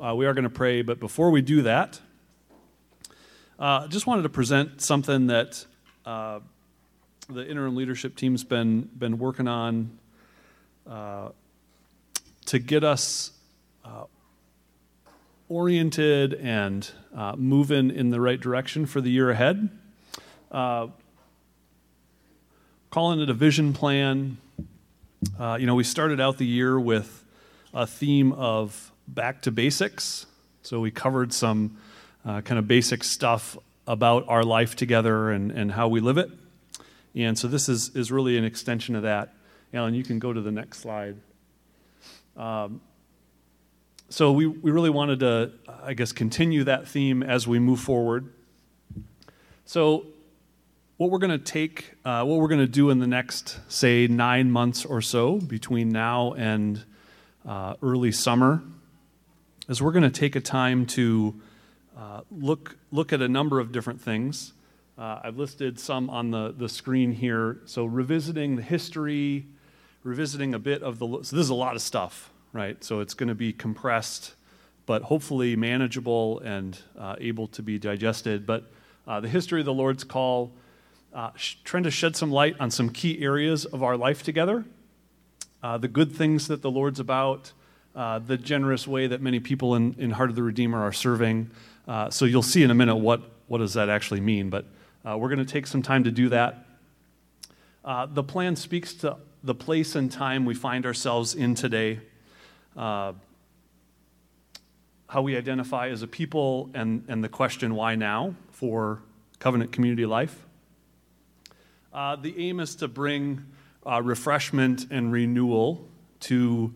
uh, we are going to pray. But before we do that, uh, just wanted to present something that uh, the interim leadership team's been been working on uh, to get us uh, oriented and uh, moving in the right direction for the year ahead. Calling it a vision plan. you know, we started out the year with a theme of back to basics. So we covered some uh, kind of basic stuff about our life together and, and how we live it. And so this is, is really an extension of that. Alan, you can go to the next slide. Um, so we, we really wanted to, I guess, continue that theme as we move forward. So what we're going to take, uh, what we're going to do in the next, say, nine months or so between now and uh, early summer is we're going to take a time to uh, look, look at a number of different things. Uh, I've listed some on the, the screen here. So, revisiting the history, revisiting a bit of the. So, this is a lot of stuff, right? So, it's going to be compressed, but hopefully manageable and uh, able to be digested. But uh, the history of the Lord's call, uh, sh- trying to shed some light on some key areas of our life together, uh, the good things that the Lord's about, the generous way that many people in, in Heart of the Redeemer are serving. Uh, so you'll see in a minute what, what does that actually mean, but uh, we're going to take some time to do that. Uh, the plan speaks to the place and time we find ourselves in today, uh, how we identify as a people, and, and the question why now for covenant community life. Uh, the aim is to bring refreshment and renewal to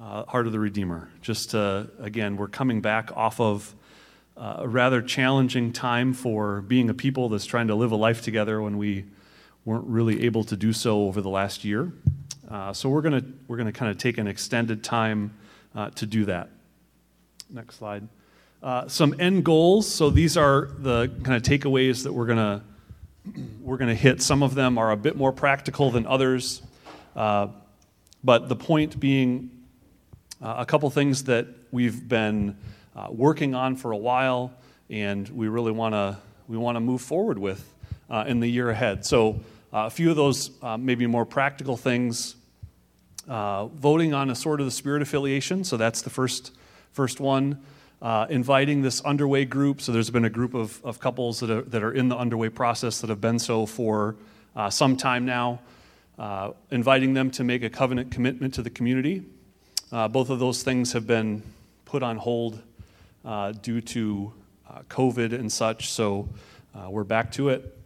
Heart of the Redeemer. Just to, again, we're coming back off of uh, a rather challenging time for being a people that's trying to live a life together when we weren't really able to do so over the last year. Uh, so we're going to we're going to kind of take an extended time uh, to do that. Next slide. Uh, some end goals. So these are the kind of takeaways that we're going to we're going to hit. Some of them are a bit more practical than others, uh, but the point being uh, a couple things that we've been uh, working on for a while, and we really want to we want to move forward with uh, in the year ahead. So uh, a few of those uh, maybe more practical things. Voting on a Sword of the Spirit affiliation, so that's the first first one. Inviting this underway group. So there's been a group of, of couples that are, that are in the underway process that have been so for some time now. inviting them to make a covenant commitment to the community. Both of those things have been put on hold uh, due to uh, COVID and such. So uh, we're back to it.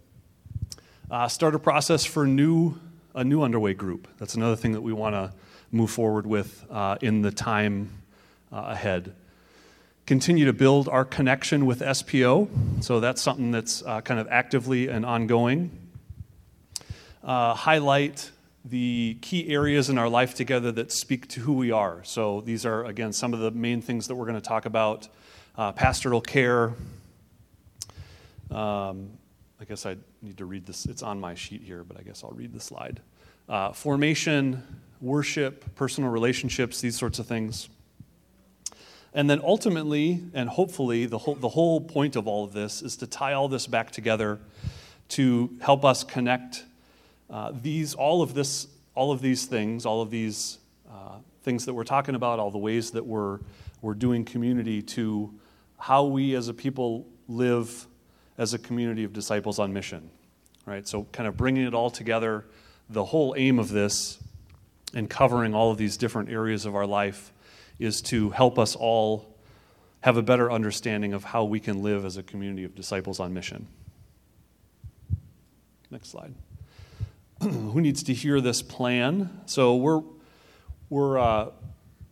Uh, start a process for new, a new underway group. That's another thing that we want to move forward with uh, in the time ahead. Continue to build our connection with SPO. So that's something that's kind of actively and ongoing. highlight the key areas in our life together that speak to who we are. So, these are, again, some of the main things that we're going to talk about uh, pastoral care. Um, I guess I need to read this. It's on my sheet here, but I guess I'll read the slide. Uh, formation, worship, personal relationships, these sorts of things. And then ultimately, and hopefully, the whole, the whole point of all of this is to tie all this back together to help us connect uh, these, all of this, all of these things, all of these uh, things that we're talking about, all the ways that we're, we're doing community to how we as a people live as a community of disciples on mission, right? So, kind of bringing it all together, the whole aim of this and covering all of these different areas of our life is to help us all have a better understanding of how we can live as a community of disciples on mission. Next slide. Who needs to hear this plan? So, we're, we're, uh,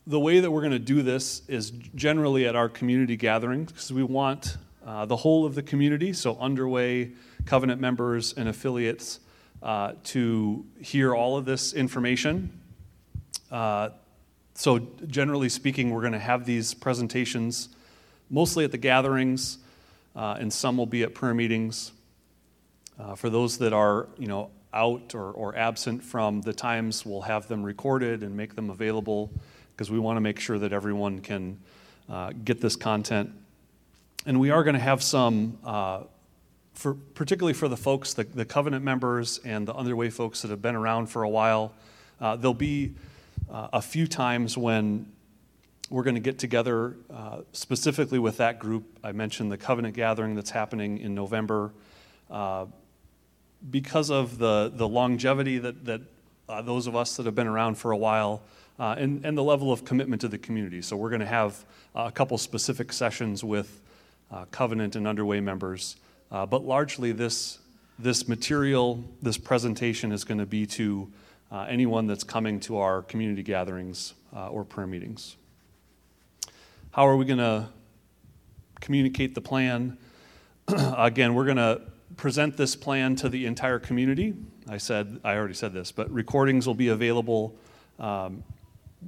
the way that we're going to do this is generally at our community gatherings because we want uh, the whole of the community, so underway covenant members and affiliates, uh, to hear all of this information. Uh, so, generally speaking, we're going to have these presentations mostly at the gatherings, uh, and some will be at prayer meetings. Uh, for those that are, you know, out or, or absent from the times, we'll have them recorded and make them available because we want to make sure that everyone can uh, get this content. And we are going to have some, uh, for, particularly for the folks, the, the covenant members and the underway folks that have been around for a while, uh, there'll be uh, a few times when we're going to get together uh, specifically with that group. I mentioned the covenant gathering that's happening in November. Uh, because of the, the longevity that, that uh, those of us that have been around for a while uh, and, and the level of commitment to the community. So, we're going to have a couple specific sessions with uh, covenant and underway members. Uh, but largely, this, this material, this presentation is going to be to uh, anyone that's coming to our community gatherings or prayer meetings. How are we going to communicate the plan? Again, we're going to present this plan to the entire community. I said I already said this, but recordings will be available. Um,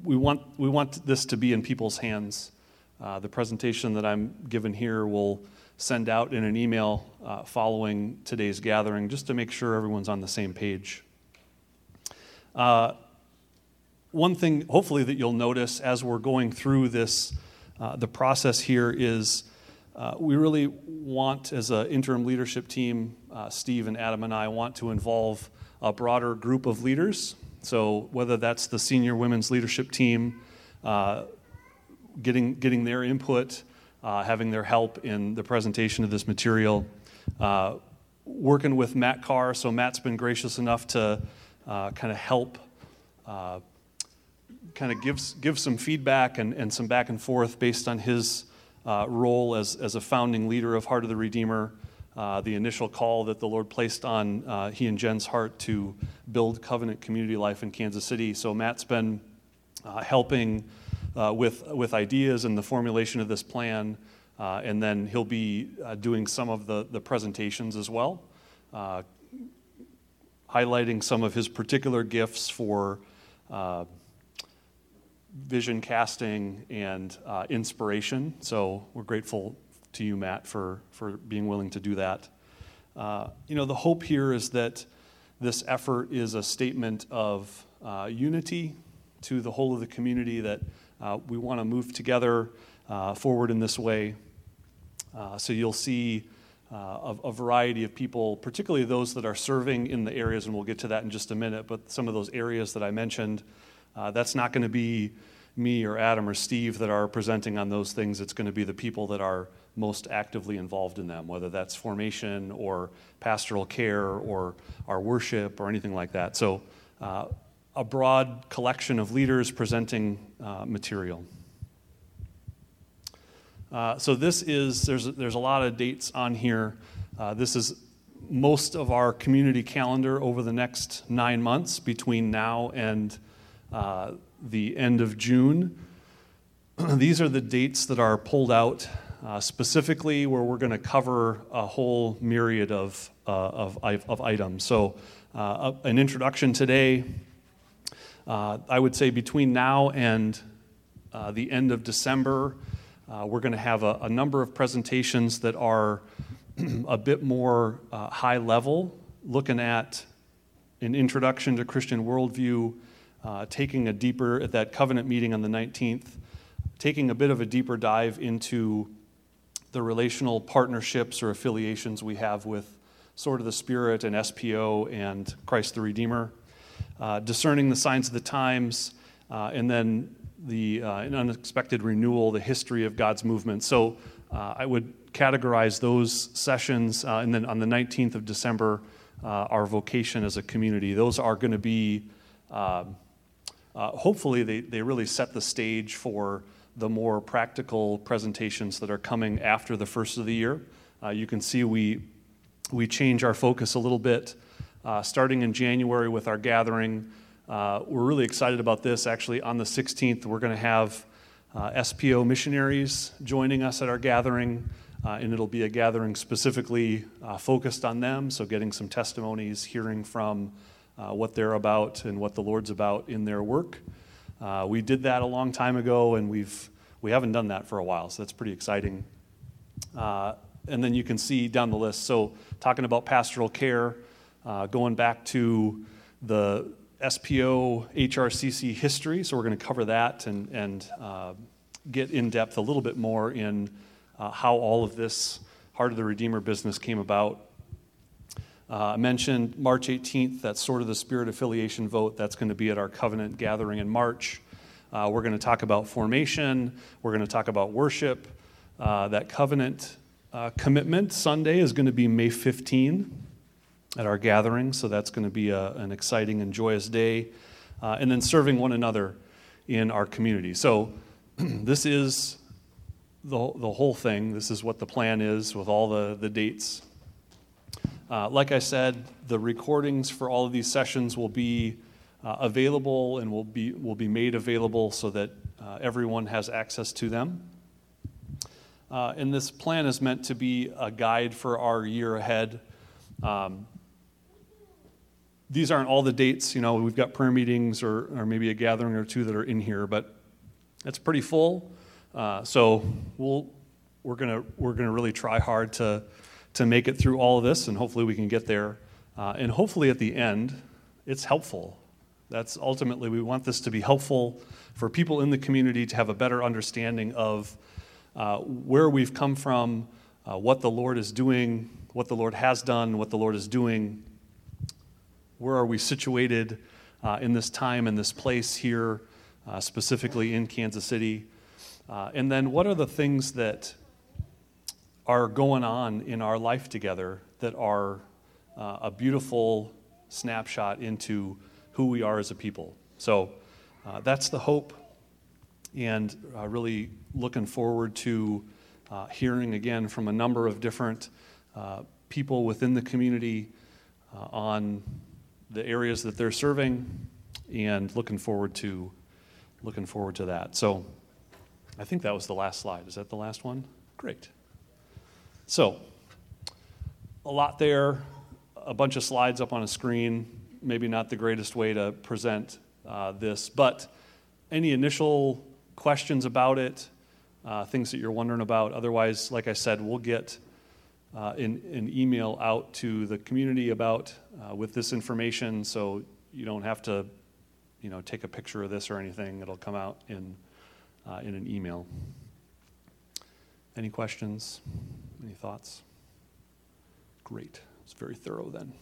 we want we want this to be in people's hands. Uh, the presentation that I'm given here will send out in an email uh, following today's gathering, just to make sure everyone's on the same page. Uh, one thing, hopefully, that you'll notice as we're going through this uh, the process here is uh, we really want, as an interim leadership team, uh, Steve and Adam and I want to involve a broader group of leaders. So, whether that's the senior women's leadership team, uh, getting, getting their input, uh, having their help in the presentation of this material, uh, working with Matt Carr. So, Matt's been gracious enough to kind of help kind of give, gives some feedback and, and some back and forth based on his uh, role as, as a founding leader of Heart of the Redeemer, uh, the initial call that the Lord placed on uh, he and Jen's heart to build covenant community life in Kansas City. So Matt's been uh, helping uh, with, with ideas and the formulation of this plan, uh, and then he'll be doing some of the, the presentations as well, highlighting some of his particular gifts for vision casting and uh, inspiration. So we're grateful to you, Matt, for, for being willing to do that. Uh, you know, the hope here is that this effort is a statement of uh, unity to the whole of the community, that uh, we want to move together uh, forward in this way. Uh, so you'll see a, a variety of people, particularly those that are serving in the areas, and we'll get to that in just a minute, but some of those areas that I mentioned uh, that's not going to be me or Adam or Steve that are presenting on those things. It's going to be the people that are most actively involved in them, whether that's formation or pastoral care or our worship or anything like that. So, uh, a broad collection of leaders presenting uh, material. Uh, so this is there's there's a lot of dates on here. Uh, this is most of our community calendar over the next nine months between now and uh, the end of June. These are the dates that are pulled out uh, specifically where we're going to cover a whole myriad of, uh, of, of, items. So, uh, an introduction today, uh, I would say between now and the end of December, we're going to have a, a, number of presentations that are a bit more high level, looking at an introduction to Christian worldview uh, taking a deeper, at that covenant meeting on the 19th, taking a bit of a deeper dive into the relational partnerships or affiliations we have with Sword of the Spirit and SPO and Christ the Redeemer, uh, discerning the signs of the times, uh, and then the uh, an unexpected renewal, the history of God's movement. So uh, I would categorize those sessions, uh, and then on the 19th of December, uh, our vocation as a community. Those are going to be um, uh, hopefully they, they really set the stage for the more practical presentations that are coming after the first of the year. Uh, you can see we, we change our focus a little bit uh, starting in January with our gathering. Uh, we're really excited about this. Actually, on the 16th, we're going to have uh, SPO missionaries joining us at our gathering. Uh, and it'll be a gathering specifically focused on them, so getting some testimonies, hearing from uh, what they're about and what the Lord's about in their work. Uh, we did that a long time ago, and we've we haven't done that for a while, so that's pretty exciting. Uh, and then you can see down the list. So talking about pastoral care, uh, going back to the SPO HRCC history. So we're going to cover that and and uh, get in depth a little bit more in uh, how all of this Heart of the Redeemer business came about. Uh, I mentioned March 18th, that's Sword of the Spirit affiliation vote. That's going to be at our covenant gathering in March. Uh, we're going to talk about formation, we're going to talk about worship. Uh, that covenant uh, commitment Sunday is going to be May 15 at our gathering, so that's going to be a, an exciting and joyous day. Uh, and then serving one another in our community. So, this is the, the whole thing. This is what the plan is with all the, the dates. Uh, like I said, the recordings for all of these sessions will be uh, available and will be, will be made available so that uh, everyone has access to them. Uh, and this plan is meant to be a guide for our year ahead. Um, these aren't all the dates, you know, we've got prayer meetings or, or maybe a gathering or two that are in here, but it's pretty full. Uh, so we'll, we're going we're gonna really try hard to, to make it through all of this, and hopefully we can get there. Uh, and hopefully at the end, it's helpful. That's ultimately, we want this to be helpful for people in the community to have a better understanding of uh, where we've come from, uh, what the Lord is doing, what the Lord has done, what the Lord is doing. Where are we situated uh, in this time, in this place here, uh, specifically in Kansas City? Uh, and then what are the things that are going on in our life together that are uh, a beautiful snapshot into who we are as a people? So uh, that's the hope, and uh, really looking forward to uh, hearing again from a number of different uh, people within the community on the areas that they're serving and looking forward to looking forward to that. So I think that was the last slide. Is that the last one? Great. So, a lot there, a bunch of slides up on a screen. Maybe not the greatest way to present uh, this, but any initial questions about it, uh, things that you're wondering about? Otherwise, like I said, we'll get uh, an, an, email out to the community about uh, with this information, so you don't have to, you know, take a picture of this or anything. It'll come out in uh, in an email. Any questions? Any thoughts? Great. It's very thorough then.